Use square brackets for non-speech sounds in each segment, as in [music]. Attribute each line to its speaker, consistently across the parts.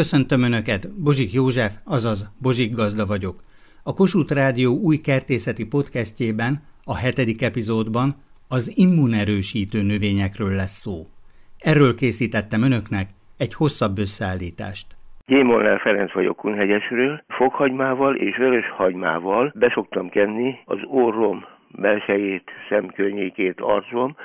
Speaker 1: Köszöntöm Önöket, Bozsik József, azaz Bozsik Gazda vagyok. A Kossuth Rádió új kertészeti podcastjében, a hetedik epizódban az immunerősítő növényekről lesz szó. Erről készítettem Önöknek egy hosszabb összeállítást.
Speaker 2: Gyémolnál Ferenc vagyok Kunhegyesről. Fokhagymával és vörös hagymával beszoktam kenni az orrom belsejét, szemkörnyékét, arcom,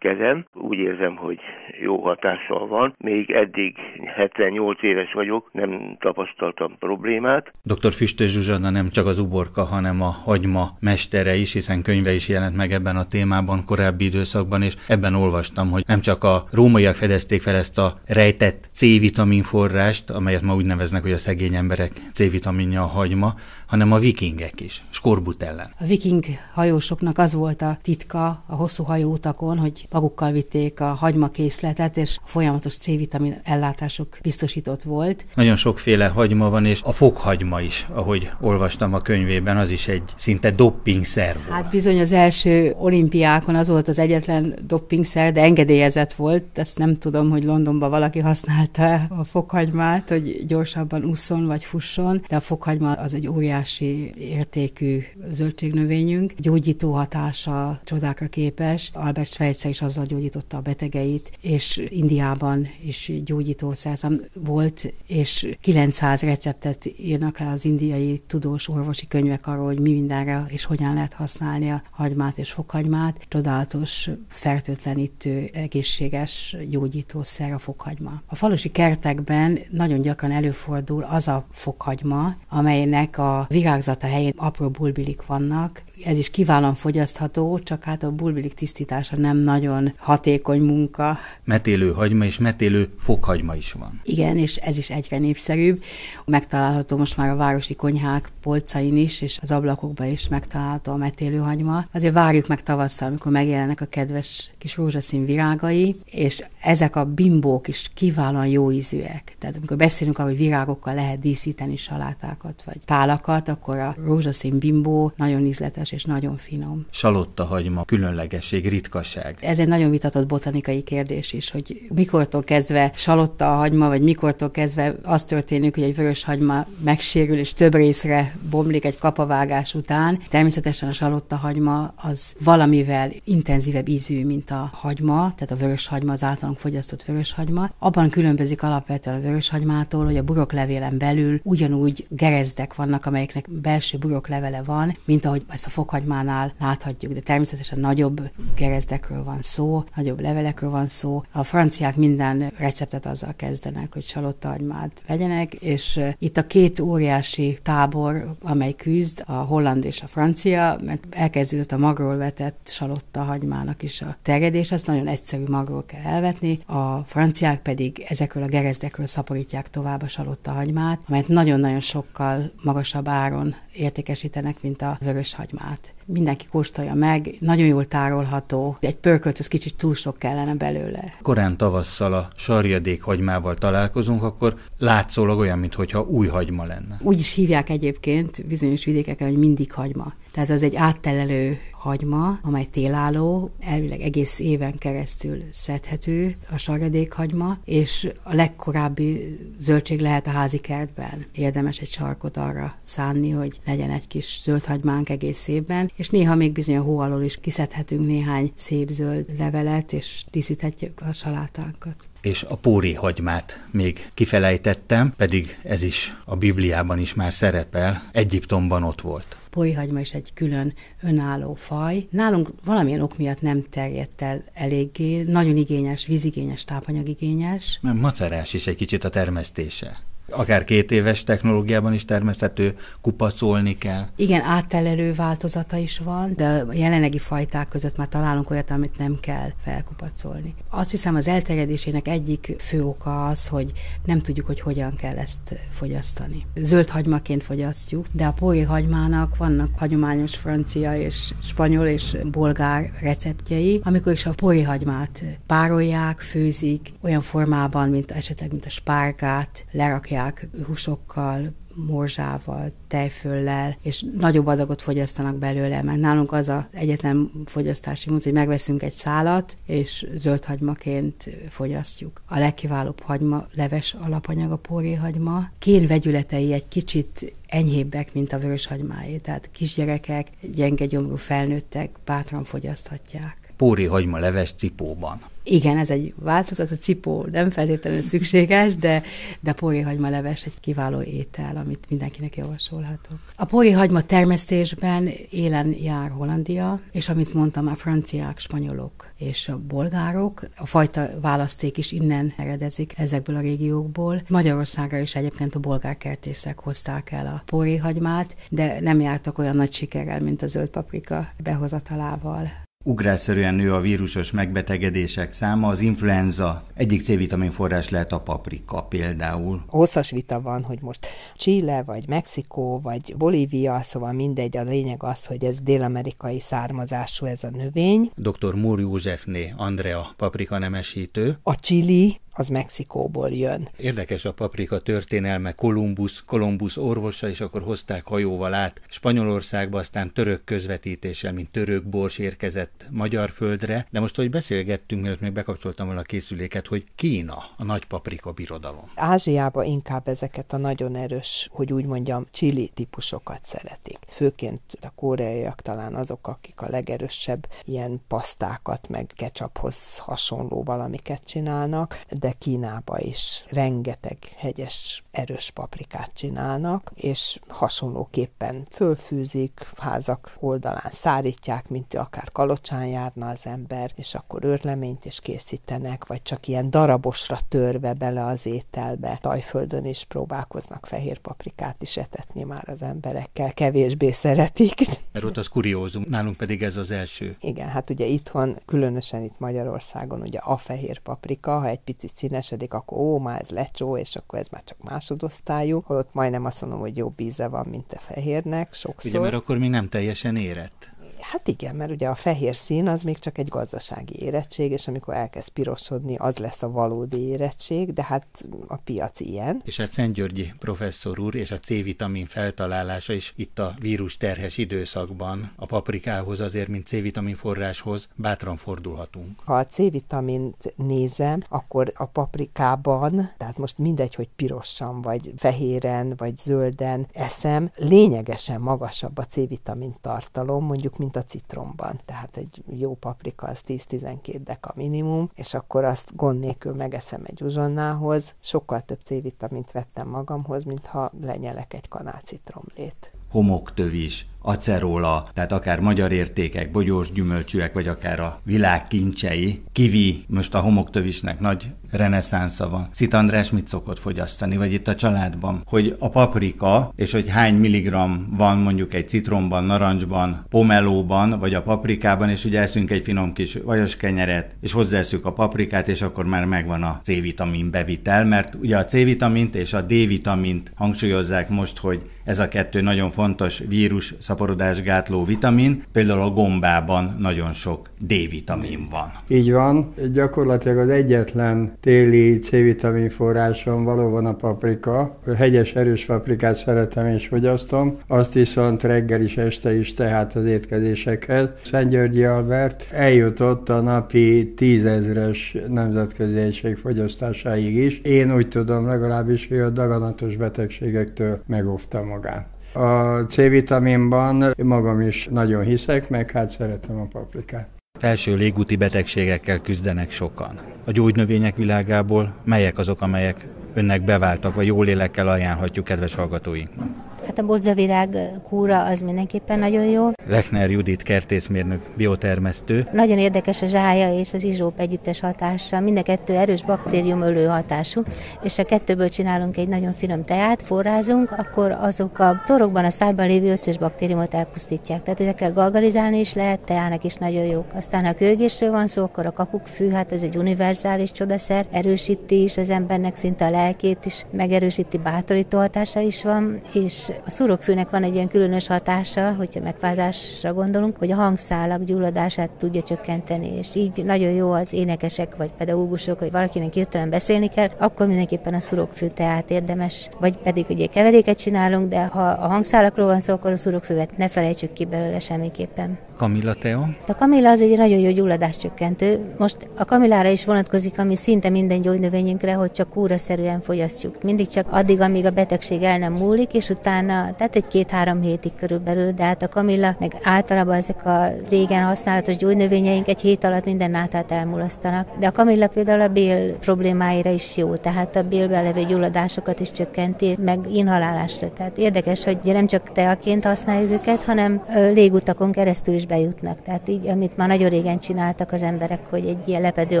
Speaker 2: kezem. Úgy érzem, hogy jó hatással van. Még eddig 78 éves vagyok, nem tapasztaltam problémát.
Speaker 1: Dr. Füstös Zsuzsanna nem csak az uborka, hanem a hagyma mestere is, hiszen könyve is jelent meg ebben a témában korábbi időszakban, és ebben olvastam, hogy nem csak a rómaiak fedezték fel ezt a rejtett C-vitamin forrást, amelyet ma úgy neveznek, hogy a szegény emberek C-vitaminja a hagyma, hanem a vikingek is, skorbut ellen.
Speaker 3: A viking hajósoknak az volt a titka a hosszú hajóutakon, hogy magukkal vitték a hagymakészletet, és a folyamatos C-vitamin ellátásuk biztosított volt.
Speaker 1: Nagyon sokféle hagyma van, és a fokhagyma is, ahogy olvastam a könyvében, az is egy szinte doppingszer volt.
Speaker 3: Hát bizony az első olimpiákon az volt az egyetlen doppingszer, de engedélyezett volt. Ezt nem tudom, hogy Londonban valaki használta a fokhagymát, hogy gyorsabban úszon vagy fusson, de a fokhagyma az egy óriási értékű zöldségnövényünk. Gyógyító hatása csodákra képes. Albert Schweitzer is azzal gyógyította a betegeit, és Indiában is gyógyítószerszám volt, és 900 receptet írnak le az indiai tudós orvosi könyvek arról, hogy mi mindenre és hogyan lehet használni a hagymát és fokhagymát. Csodálatos, fertőtlenítő, egészséges gyógyítószer a fokhagyma. A falusi kertekben nagyon gyakran előfordul az a fokhagyma, amelynek a virágzata helyén apró bulbilik vannak, ez is kiválóan fogyasztható, csak hát a bulbilik tisztítása nem nagyon hatékony munka.
Speaker 1: Metélő hagyma és metélő fokhagyma is van.
Speaker 3: Igen, és ez is egyre népszerűbb. Megtalálható most már a városi konyhák polcain is, és az ablakokban is megtalálható a metélő hagyma. Azért várjuk meg tavasszal, amikor megjelennek a kedves kis rózsaszín virágai, és ezek a bimbók is kiválóan jó ízűek. Tehát amikor beszélünk arról, hogy virágokkal lehet díszíteni salátákat vagy tálakat, akkor a rózsaszín bimbó nagyon ízletes és nagyon finom.
Speaker 1: Salotta hagyma, különlegesség, ritkaság.
Speaker 3: Ez egy nagyon vitatott botanikai kérdés is, hogy mikortól kezdve salotta a hagyma, vagy mikortól kezdve az történik, hogy egy vörös hagyma megsérül, és több részre bomlik egy kapavágás után. Természetesen a salotta hagyma az valamivel intenzívebb ízű, mint a hagyma, tehát a vörös hagyma, az általunk fogyasztott vörös hagyma. Abban különbözik alapvetően a vörös hagymától, hogy a buroklevélen belül ugyanúgy gerezdek vannak, amelyeknek belső buroklevele van, mint ahogy ezt a fokhagymánál láthatjuk, de természetesen nagyobb gerezdekről van szó, nagyobb levelekről van szó. A franciák minden receptet azzal kezdenek, hogy salotthagymát vegyenek, és itt a két óriási tábor, amely küzd, a holland és a francia, mert elkezdődött a magról vetett salotta hagymának is a terjedés, azt nagyon egyszerű magról kell elvetni, a franciák pedig ezekről a gerezdekről szaporítják tovább a salotta hagymát, amelyet nagyon-nagyon sokkal magasabb áron értékesítenek, mint a vörös hagymát. that. Mindenki kóstolja meg, nagyon jól tárolható, egy pörköltöz kicsit túl sok kellene belőle.
Speaker 1: Korán tavasszal a sarjadék hagymával találkozunk, akkor látszólag olyan, mintha új hagyma lenne.
Speaker 3: Úgy is hívják egyébként bizonyos vidékeken, hogy mindig hagyma. Tehát az egy áttelelő hagyma, amely télálló, elvileg egész éven keresztül szedhető a sarjadékhagyma, és a legkorábbi zöldség lehet a házi kertben. Érdemes egy sarkot arra szánni, hogy legyen egy kis zöldhagymánk egész évben, és néha még bizony a hó alól is kiszedhetünk néhány szép zöld levelet, és díszíthetjük a salátánkat
Speaker 1: és a póri hagymát még kifelejtettem, pedig ez is a Bibliában is már szerepel, Egyiptomban ott volt
Speaker 3: polyhagyma is egy külön önálló faj. Nálunk valamilyen ok miatt nem terjedt el eléggé, nagyon igényes, vízigényes, tápanyagigényes.
Speaker 1: Macerás is egy kicsit a termesztése akár két éves technológiában is termeszthető, kupacolni kell.
Speaker 3: Igen, áttelelő változata is van, de a jelenlegi fajták között már találunk olyat, amit nem kell felkupacolni. Azt hiszem az elterjedésének egyik fő oka az, hogy nem tudjuk, hogy hogyan kell ezt fogyasztani. Zöld hagymaként fogyasztjuk, de a póri hagymának vannak hagyományos francia és spanyol és bolgár receptjei, amikor is a póri hagymát párolják, főzik, olyan formában, mint esetleg mint a spárgát, lerakják rakják húsokkal, morzsával, tejföllel, és nagyobb adagot fogyasztanak belőle, mert nálunk az az egyetlen fogyasztási mód, hogy megveszünk egy szálat, és zöldhagymaként fogyasztjuk. A legkiválóbb hagyma, leves alapanyag a póréhagyma. Kén vegyületei egy kicsit enyhébbek, mint a vöröshagymáé, tehát kisgyerekek, gyenge gyomrú felnőttek bátran fogyaszthatják.
Speaker 1: Póri hagyma leves cipóban.
Speaker 3: Igen, ez egy változat, a cipó nem feltétlenül szükséges, de, de pórihagyma leves egy kiváló étel, amit mindenkinek javasolhatok. A pórihagyma termesztésben élen jár Hollandia, és amit mondtam, a franciák, spanyolok és a bolgárok. A fajta választék is innen eredezik ezekből a régiókból. Magyarországra is egyébként a bolgár kertészek hozták el a póréhagymát, de nem jártak olyan nagy sikerrel, mint a zöld paprika behozatalával
Speaker 1: ugrásszerűen nő a vírusos megbetegedések száma, az influenza egyik C-vitamin forrás lehet a paprika például.
Speaker 4: Hosszas vita van, hogy most Chile, vagy Mexikó, vagy Bolívia, szóval mindegy, a lényeg az, hogy ez dél-amerikai származású ez a növény.
Speaker 1: Dr. Múr Józsefné Andrea paprika nemesítő.
Speaker 4: A chili az Mexikóból jön.
Speaker 1: Érdekes a paprika történelme, Kolumbusz, Kolumbusz orvosa, és akkor hozták hajóval át Spanyolországba, aztán török közvetítéssel, mint török bors érkezett magyar földre. De most, hogy beszélgettünk, mielőtt még bekapcsoltam volna a készüléket, hogy Kína a nagy paprika birodalom.
Speaker 4: Ázsiában inkább ezeket a nagyon erős, hogy úgy mondjam, chili típusokat szeretik. Főként a koreaiak talán azok, akik a legerősebb ilyen pasztákat, meg ketchuphoz hasonló valamiket csinálnak, de de Kínába is rengeteg hegyes, erős paprikát csinálnak, és hasonlóképpen fölfűzik, házak oldalán szárítják, mint akár kalocsán járna az ember, és akkor őrleményt is készítenek, vagy csak ilyen darabosra törve bele az ételbe. Tajföldön is próbálkoznak fehér paprikát is etetni már az emberekkel, kevésbé szeretik.
Speaker 1: Mert ott az kuriózum, nálunk pedig ez az első.
Speaker 4: Igen, hát ugye itthon, különösen itt Magyarországon, ugye a fehér paprika, ha egy picit színesedik, akkor ó, már ez lecsó, és akkor ez már csak másodosztályú, holott majdnem azt mondom, hogy jobb íze van, mint a fehérnek, sokszor.
Speaker 1: Ugye, mert akkor még nem teljesen érett.
Speaker 4: Hát igen, mert ugye a fehér szín az még csak egy gazdasági érettség, és amikor elkezd pirosodni, az lesz a valódi érettség, de hát a piac ilyen.
Speaker 1: És hát Szent Györgyi professzor úr és a C-vitamin feltalálása is itt a vírus terhes időszakban a paprikához azért, mint C-vitamin forráshoz bátran fordulhatunk.
Speaker 4: Ha a C-vitamint nézem, akkor a paprikában, tehát most mindegy, hogy pirosan, vagy fehéren, vagy zölden eszem, lényegesen magasabb a C-vitamin tartalom, mondjuk, mint a citromban. Tehát egy jó paprika az 10-12 deka minimum, és akkor azt gond nélkül megeszem egy uzsonnához. Sokkal több C-vitamint vettem magamhoz, mintha lenyelek egy kanál citromlét.
Speaker 1: Homoktövis, acerola, tehát akár magyar értékek, bogyós gyümölcsűek, vagy akár a világ kincsei. Kivi, most a homoktövisnek nagy reneszánsza van. Szit András mit szokott fogyasztani, vagy itt a családban? Hogy a paprika, és hogy hány milligram van mondjuk egy citromban, narancsban, pomelóban, vagy a paprikában, és ugye eszünk egy finom kis vajos kenyeret, és hozzáeszünk a paprikát, és akkor már megvan a C-vitamin bevitel, mert ugye a C-vitamint és a D-vitamint hangsúlyozzák most, hogy ez a kettő nagyon fontos vírus szaporodásgátló vitamin, például a gombában nagyon sok D-vitamin van.
Speaker 5: Így van, gyakorlatilag az egyetlen téli C-vitamin forrásom valóban a paprika. Hegyes erős paprikát szeretem és fogyasztom, azt viszont reggel is, este is, tehát az étkezésekhez. Szent Györgyi Albert eljutott a napi tízezres nemzetközi egység fogyasztásáig is. Én úgy tudom legalábbis, hogy a daganatos betegségektől megóvta magát. A C-vitaminban magam is nagyon hiszek, meg hát szeretem a paprikát.
Speaker 1: Felső légúti betegségekkel küzdenek sokan. A gyógynövények világából melyek azok, amelyek önnek beváltak, vagy jól élekkel ajánlhatjuk kedves hallgatóinknak?
Speaker 6: Hát a bodzavirág kúra az mindenképpen nagyon jó.
Speaker 1: Lechner Judit kertészmérnök, biotermesztő.
Speaker 6: Nagyon érdekes a zsája és az izsóp együttes hatása. Mind a kettő erős baktérium ölő hatású, és a kettőből csinálunk egy nagyon finom teát, forrázunk, akkor azok a torokban, a szájban lévő összes baktériumot elpusztítják. Tehát ezekkel gargalizálni is lehet, teának is nagyon jók. Aztán ha kőgésről van szó, akkor a kakukkfű, hát ez egy univerzális csodaszer, erősíti is az embernek szinte a lelkét is, megerősíti, bátorító hatása is van, és A szurokfűnek van egy ilyen különös hatása, hogyha megfázásra gondolunk, hogy a hangszálak gyulladását tudja csökkenteni, és így nagyon jó az énekesek vagy pedagógusok, hogy valakinek hirtelen beszélni kell, akkor mindenképpen a szurokfű teát érdemes, vagy pedig ugye keveréket csinálunk, de ha a hangszálakról van szó, akkor a szurokfűvet ne felejtsük ki belőle semmiképpen.
Speaker 1: Kamilla Tea?
Speaker 6: A kamilla az egy nagyon jó gyulladáscsökkentő. Most a kamillára is vonatkozik, ami szinte minden gyógynövényünkre, hogy csak kúraszerűen fogyasztjuk. Mindig csak addig, amíg a betegség el nem múlik, és utána, tehát egy két-három hétig körülbelül, de hát a kamilla, meg általában ezek a régen használatos gyógynövényeink egy hét alatt minden nátát elmulasztanak. De a kamilla például a bél problémáira is jó, tehát a bélbe levő gyulladásokat is csökkenti, meg inhalálásra. Tehát érdekes, hogy nem csak teaként használjuk őket, hanem légutakon keresztül is bejutnak. Tehát így, amit már nagyon régen csináltak az emberek, hogy egy ilyen lepedő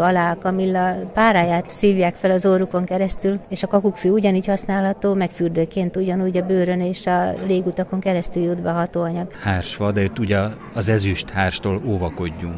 Speaker 6: alá a kamilla páráját szívják fel az órukon keresztül, és a kakukkfű ugyanígy használható, meg fürdőként ugyanúgy a bőrön és a légutakon keresztül jut be hatóanyag.
Speaker 1: Hársfa, de itt ugye az ezüst hárstól óvakodjunk.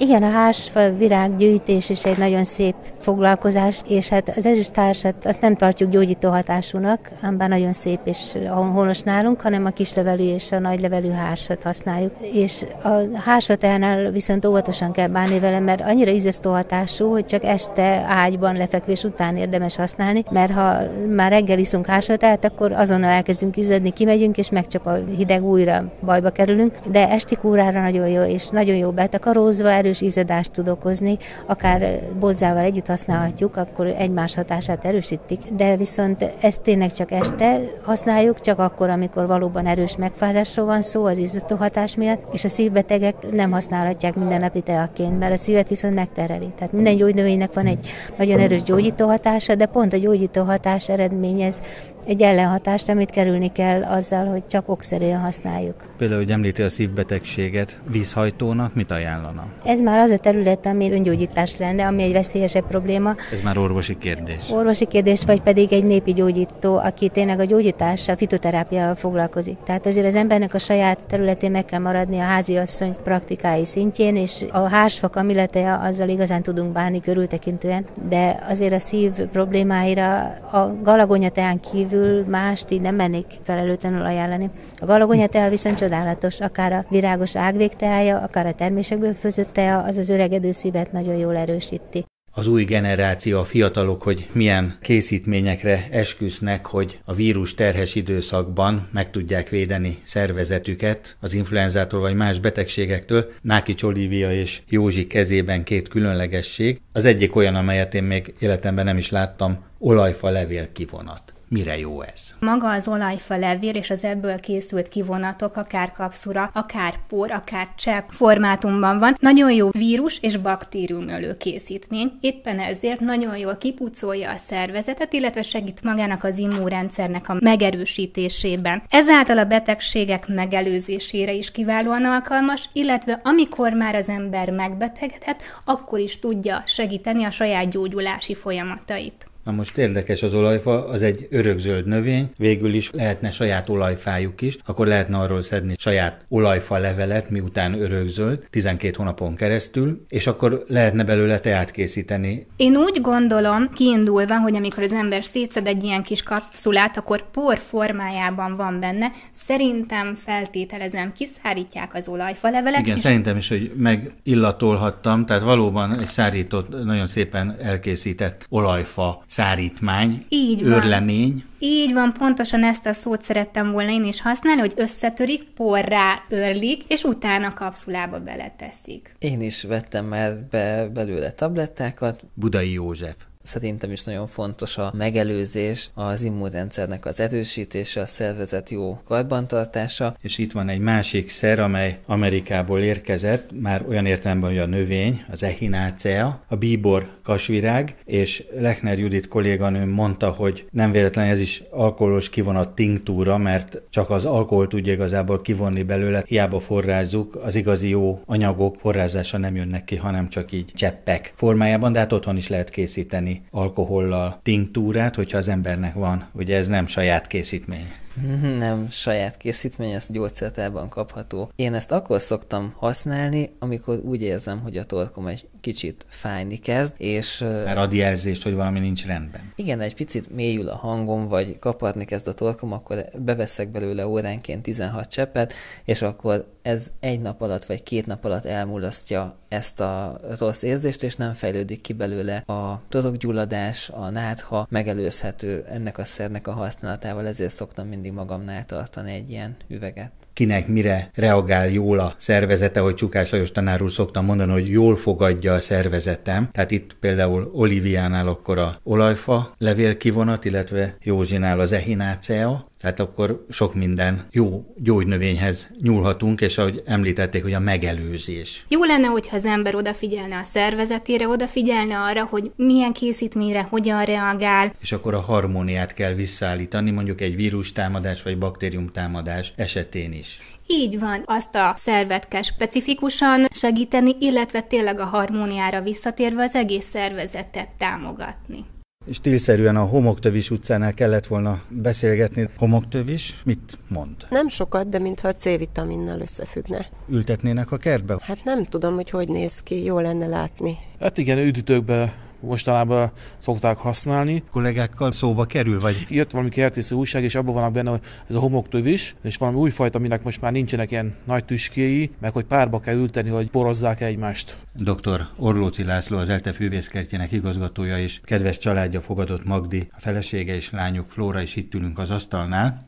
Speaker 6: Igen, a hársfa virággyűjtés is egy nagyon szép foglalkozás, és hát az ezüsttársat azt nem tartjuk gyógyító hatásúnak, bár nagyon szép és honos nálunk, hanem a kislevelű és a nagylevelű hársat használjuk. És a hársfa teánál viszont óvatosan kell bánni vele, mert annyira ízesztó hatású, hogy csak este ágyban lefekvés után érdemes használni, mert ha már reggel iszunk hársfatát, akkor azonnal elkezdünk izzadni, kimegyünk, és megcsap a hideg újra bajba kerülünk, de esti kúrára nagyon jó, és nagyon jó betakarózva, erős izzadást tud okozni, akár bolzával együtt használhatjuk, akkor egymás hatását erősítik, de viszont ezt tényleg csak este használjuk, csak akkor, amikor valóban erős megfázásról van szó az izzató hatás miatt, és a szívbetegek nem használhatják mindennapi teaként, mert a szívet viszont megtereli. Tehát minden gyógynövénynek van egy nagyon erős gyógyító hatása, de pont a gyógyító hatás eredményez egy ellenhatást, amit kerülni kell azzal, hogy csak okszerűen használjuk.
Speaker 1: Például, hogy említi a szívbetegséget, vízhajtónak mit ajánlana?
Speaker 6: Ez már az a terület, ami öngyógyítás lenne, ami egy veszélyesebb probléma.
Speaker 1: Ez már orvosi kérdés.
Speaker 6: Orvosi kérdés, vagy pedig egy népi gyógyító, aki tényleg a gyógyítással, fitoterápiával foglalkozik. Tehát azért az embernek a saját területén meg kell maradni a háziasszony praktikái szintjén, és a hásfa kamilletea azzal igazán tudunk bánni körültekintően, de azért a szív problémáira a galagonyateán kívül mást így nem mennék felelőtlenül ajánlani. A galagonyatea viszont csodálatos, akár a virágos ágvégteája, akár a termésekből főzött tea, az az öregedő szívet nagyon jól erősíti
Speaker 1: az új generáció, a fiatalok, hogy milyen készítményekre esküsznek, hogy a vírus terhes időszakban meg tudják védeni szervezetüket az influenzától vagy más betegségektől. Náki Olivia és Józsi kezében két különlegesség. Az egyik olyan, amelyet én még életemben nem is láttam, olajfa levél kivonat. Mire jó ez?
Speaker 7: Maga az olajfa levél és az ebből készült kivonatok, akár kapszura, akár por, akár csepp formátumban van. Nagyon jó vírus és baktérium készítmény. Éppen ezért nagyon jól kipucolja a szervezetet, illetve segít magának az immunrendszernek a megerősítésében. Ezáltal a betegségek megelőzésére is kiválóan alkalmas, illetve amikor már az ember megbetegedett, akkor is tudja segíteni a saját gyógyulási folyamatait.
Speaker 1: Na most érdekes az olajfa, az egy örökzöld növény, végül is lehetne saját olajfájuk is, akkor lehetne arról szedni saját olajfa levelet, miután örökzöld, 12 hónapon keresztül, és akkor lehetne belőle teát készíteni.
Speaker 7: Én úgy gondolom, kiindulva, hogy amikor az ember szétszed egy ilyen kis kapszulát, akkor por formájában van benne, szerintem feltételezem, kiszárítják az olajfa levelet.
Speaker 1: Igen, és... szerintem is, hogy megillatolhattam, tehát valóban egy szárított, nagyon szépen elkészített olajfa szárítmány, Így van. őrlemény.
Speaker 7: Így van, pontosan ezt a szót szerettem volna én is használni, hogy összetörik, porrá örlik, és utána kapszulába beleteszik.
Speaker 8: Én is vettem már be belőle tablettákat.
Speaker 1: Budai József.
Speaker 8: Szerintem is nagyon fontos a megelőzés, az immunrendszernek az erősítése, a szervezet jó karbantartása.
Speaker 1: És itt van egy másik szer, amely Amerikából érkezett, már olyan értelemben, hogy a növény, az echinácea, a bíbor kasvirág, és Lechner Judit kolléganőm mondta, hogy nem véletlen ez is alkoholos kivonat tinktúra, mert csak az alkohol tudja igazából kivonni belőle, hiába forrázzuk, az igazi jó anyagok forrázása nem jönnek ki, hanem csak így cseppek formájában, de hát otthon is lehet készíteni alkohollal tinktúrát, hogyha az embernek van. Ugye ez nem saját készítmény. [laughs]
Speaker 8: Nem saját készítmény, ez gyógyszertárban kapható. Én ezt akkor szoktam használni, amikor úgy érzem, hogy a torkom egy kicsit fájni kezd, és...
Speaker 1: Már ad jelzést, hogy valami nincs rendben.
Speaker 8: Igen, egy picit mélyül a hangom, vagy kaparni kezd a torkom, akkor beveszek belőle óránként 16 cseppet, és akkor ez egy nap alatt, vagy két nap alatt elmulasztja ezt a rossz érzést, és nem fejlődik ki belőle a torokgyulladás, a nátha megelőzhető ennek a szernek a használatával, ezért szoktam mindig magamnál tartani egy ilyen üveget
Speaker 1: kinek mire reagál jól a szervezete, hogy Csukás Lajos tanár úr szoktam mondani, hogy jól fogadja a szervezetem. Tehát itt például Oliviánál akkor a olajfa levélkivonat, illetve Józsinál az ehinácea, tehát akkor sok minden jó gyógynövényhez nyúlhatunk, és ahogy említették, hogy a megelőzés.
Speaker 7: Jó lenne, hogyha az ember odafigyelne a szervezetére, odafigyelne arra, hogy milyen készítményre hogyan reagál.
Speaker 1: És akkor a harmóniát kell visszaállítani, mondjuk egy vírustámadás vagy baktériumtámadás esetén is.
Speaker 7: Így van, azt a szervet kell specifikusan segíteni, illetve tényleg a harmóniára visszatérve az egész szervezetet támogatni.
Speaker 1: Stílszerűen a Homoktövis utcánál kellett volna beszélgetni. Homoktövis mit mond?
Speaker 9: Nem sokat, de mintha a C-vitaminnal összefüggne.
Speaker 1: Ültetnének a kertbe?
Speaker 9: Hát nem tudom, hogy hogy néz ki, jó lenne látni.
Speaker 10: Hát igen, üdítőkbe mostanában szokták használni.
Speaker 1: Kollégákkal szóba kerül, vagy?
Speaker 10: Jött valami kertésző újság, és abban vannak benne ez a homoktövis, és valami újfajta, aminek most már nincsenek ilyen nagy tüskéi, meg hogy párba kell ülteni, hogy porozzák egymást.
Speaker 1: Dr. Orlóci László, az ELTE fűvészkertjének igazgatója és kedves családja fogadott Magdi, a felesége és lányuk Flóra is itt ülünk az asztalnál.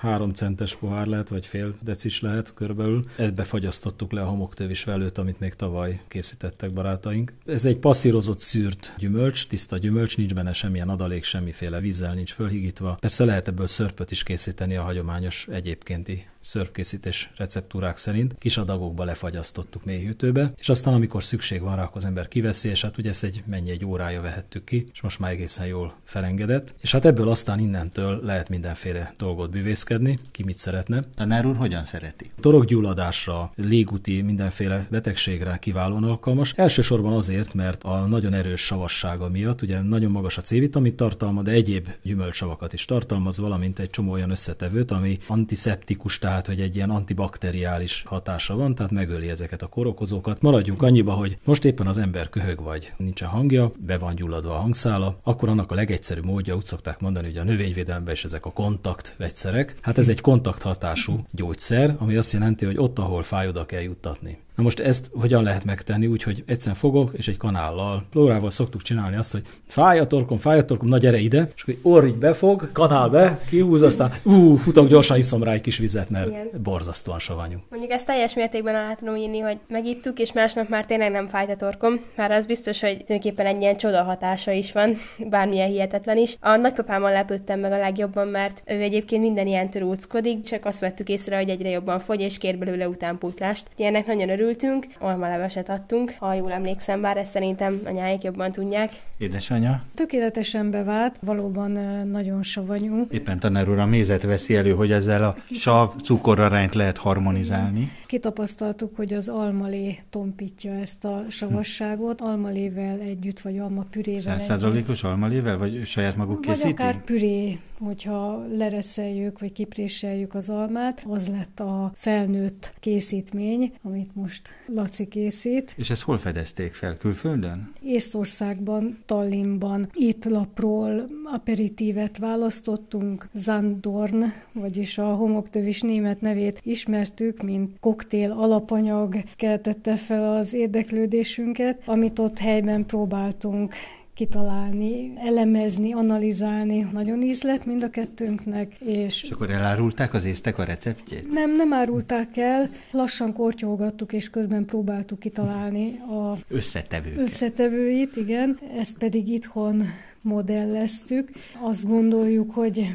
Speaker 11: Három centes pohár lehet, vagy fél decis lehet körülbelül. Ebbe fagyasztottuk le a homoktövis velőt, amit még tavaly készítettek barátaink. Ez egy passzírozott szűrt gyümölcs, tiszta gyümölcs, nincs benne semmilyen adalék, semmiféle vízzel nincs fölhigítva. Persze lehet ebből szörpöt is készíteni a hagyományos egyébkénti szörpkészítés receptúrák szerint kis adagokba lefagyasztottuk mélyhűtőbe, és aztán amikor szükség van rá, akkor az ember kiveszi, és hát ugye ezt egy mennyi egy órája vehettük ki, és most már egészen jól felengedett. És hát ebből aztán innentől lehet mindenféle dolgot bűvészkedni, ki mit szeretne.
Speaker 1: Tanár úr hogyan szereti?
Speaker 11: Torokgyulladásra, légúti mindenféle betegségre kiválóan alkalmas. Elsősorban azért, mert a nagyon erős savassága miatt, ugye nagyon magas a C-vitamin tartalma, de egyéb gyümölcsavakat is tartalmaz, valamint egy csomó olyan összetevőt, ami antiszeptikus, tehát hogy egy ilyen antibakteriális hatása van, tehát megöli ezeket a korokozókat. Maradjunk annyiba, hogy most éppen az ember köhög vagy nincsen hangja, be van gyulladva a hangszála, akkor annak a legegyszerűbb módja, úgy szokták mondani, hogy a növényvédelemben is ezek a kontakt vegyszerek. Hát ez egy kontakthatású gyógyszer, ami azt jelenti, hogy ott, ahol fáj, oda kell juttatni. Na most ezt hogyan lehet megtenni? Úgyhogy egyszerűen fogok, és egy kanállal, plórával szoktuk csinálni azt, hogy fáj a torkom, fáj a torkom, na gyere ide, és akkor orr így befog, kanál be, kihúz, aztán ú, futok, gyorsan iszom rá egy kis vizet, mert Igen. borzasztóan savanyú.
Speaker 12: Mondjuk ezt teljes mértékben el tudom inni, hogy megittuk, és másnap már tényleg nem fájt a torkom. Már az biztos, hogy tulajdonképpen egy ilyen csoda hatása is van, [laughs] bármilyen hihetetlen is. A nagypapámmal lepődtem meg a legjobban, mert ő egyébként minden ilyen úckodik, csak azt vettük észre, hogy egyre jobban fogy, és kér belőle utánpótlást. Ilyenek nagyon örültünk, almaleveset adtunk, ha jól emlékszem, bár ezt szerintem anyáik jobban tudják.
Speaker 1: Édesanyja?
Speaker 13: Tökéletesen bevált, valóban nagyon savanyú.
Speaker 1: Éppen tanár úr a mézet veszi elő, hogy ezzel a sav cukorarányt lehet harmonizálni.
Speaker 13: Kitapasztaltuk, hogy az almalé tompítja ezt a savasságot, almalével együtt, vagy alma pürével
Speaker 1: Százszázalékos almalével, vagy saját maguk készítik?
Speaker 13: Vagy akár püré, hogyha lereszeljük, vagy kipréseljük az almát, az lett a felnőtt készítmény, amit most Laci készít.
Speaker 1: És ezt hol fedezték fel? Külföldön?
Speaker 13: Észtországban, Tallinnban étlapról aperitívet választottunk, Zandorn, vagyis a homoktövis német nevét ismertük, mint koktél alapanyag keltette fel az érdeklődésünket, amit ott helyben próbáltunk kitalálni, elemezni, analizálni. Nagyon ízlet mind a kettőnknek. És,
Speaker 1: és akkor elárulták az észtek a receptjét?
Speaker 13: Nem, nem árulták el. Lassan kortyolgattuk, és közben próbáltuk kitalálni a
Speaker 1: összetevőket.
Speaker 13: összetevőit, igen. Ezt pedig itthon modelleztük. Azt gondoljuk, hogy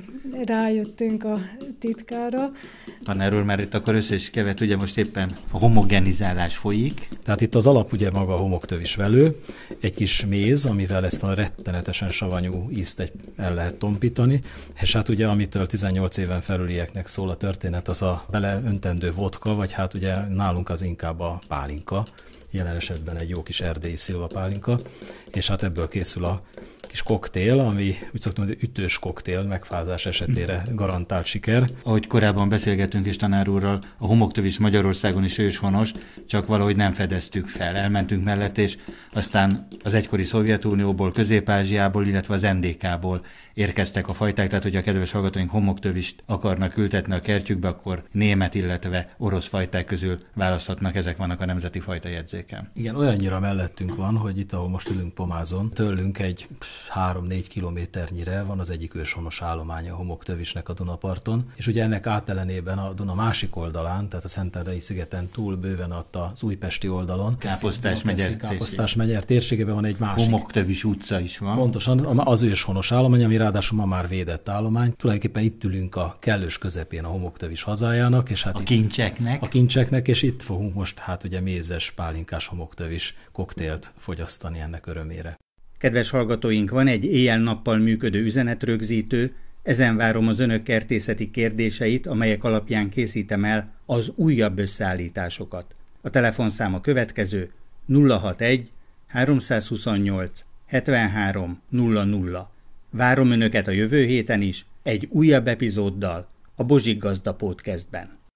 Speaker 13: rájöttünk a titkára.
Speaker 1: Tanár úr, már itt akkor össze is kevet, ugye most éppen a homogenizálás folyik.
Speaker 11: Tehát itt az alap ugye maga a homoktövis velő, egy kis méz, amivel ezt a rettenetesen savanyú ízt egy, el lehet tompítani, és hát ugye amitől 18 éven felülieknek szól a történet, az a vele öntendő vodka, vagy hát ugye nálunk az inkább a pálinka, jelen esetben egy jó kis erdélyi szilva pálinka, és hát ebből készül a kis koktél, ami úgy szoktam hogy ütős koktél, megfázás esetére garantált siker.
Speaker 1: Ahogy korábban beszélgettünk is tanár úrral, a homoktövis Magyarországon is őshonos, csak valahogy nem fedeztük fel. Elmentünk mellett, és aztán az egykori Szovjetunióból, Közép-Ázsiából, illetve az NDK-ból érkeztek a fajták, tehát hogy a kedves hallgatóink homoktövist akarnak ültetni a kertjükbe, akkor német, illetve orosz fajták közül választhatnak, ezek vannak a nemzeti fajta jegyzéken.
Speaker 11: Igen, olyannyira mellettünk van, hogy itt, ahol most ülünk Pomázon, tőlünk egy 3-4 kilométernyire van az egyik őshonos állománya a homoktövisnek a Dunaparton, és ugye ennek átelenében a Duna másik oldalán, tehát a Szentendrei szigeten túl bőven ott az újpesti oldalon.
Speaker 1: Káposztás megyer,
Speaker 11: Káposztás megyer térségében van egy másik.
Speaker 1: Homoktövis utca is van.
Speaker 11: Pontosan, az őshonos állomány, ami ráadásul ma már védett állomány. Tulajdonképpen itt ülünk a kellős közepén a homoktövis hazájának, és hát
Speaker 1: a kincseknek.
Speaker 11: A kincseknek, és itt fogunk most hát ugye mézes, pálinkás homoktövis koktélt fogyasztani ennek örömére.
Speaker 1: Kedves hallgatóink, van egy éjjel-nappal működő üzenetrögzítő, ezen várom az önök kertészeti kérdéseit, amelyek alapján készítem el az újabb összeállításokat. A telefonszám a következő 061 328 73 00. Várom Önöket a jövő héten is, egy újabb epizóddal a Bozsik Gazda Podcastben.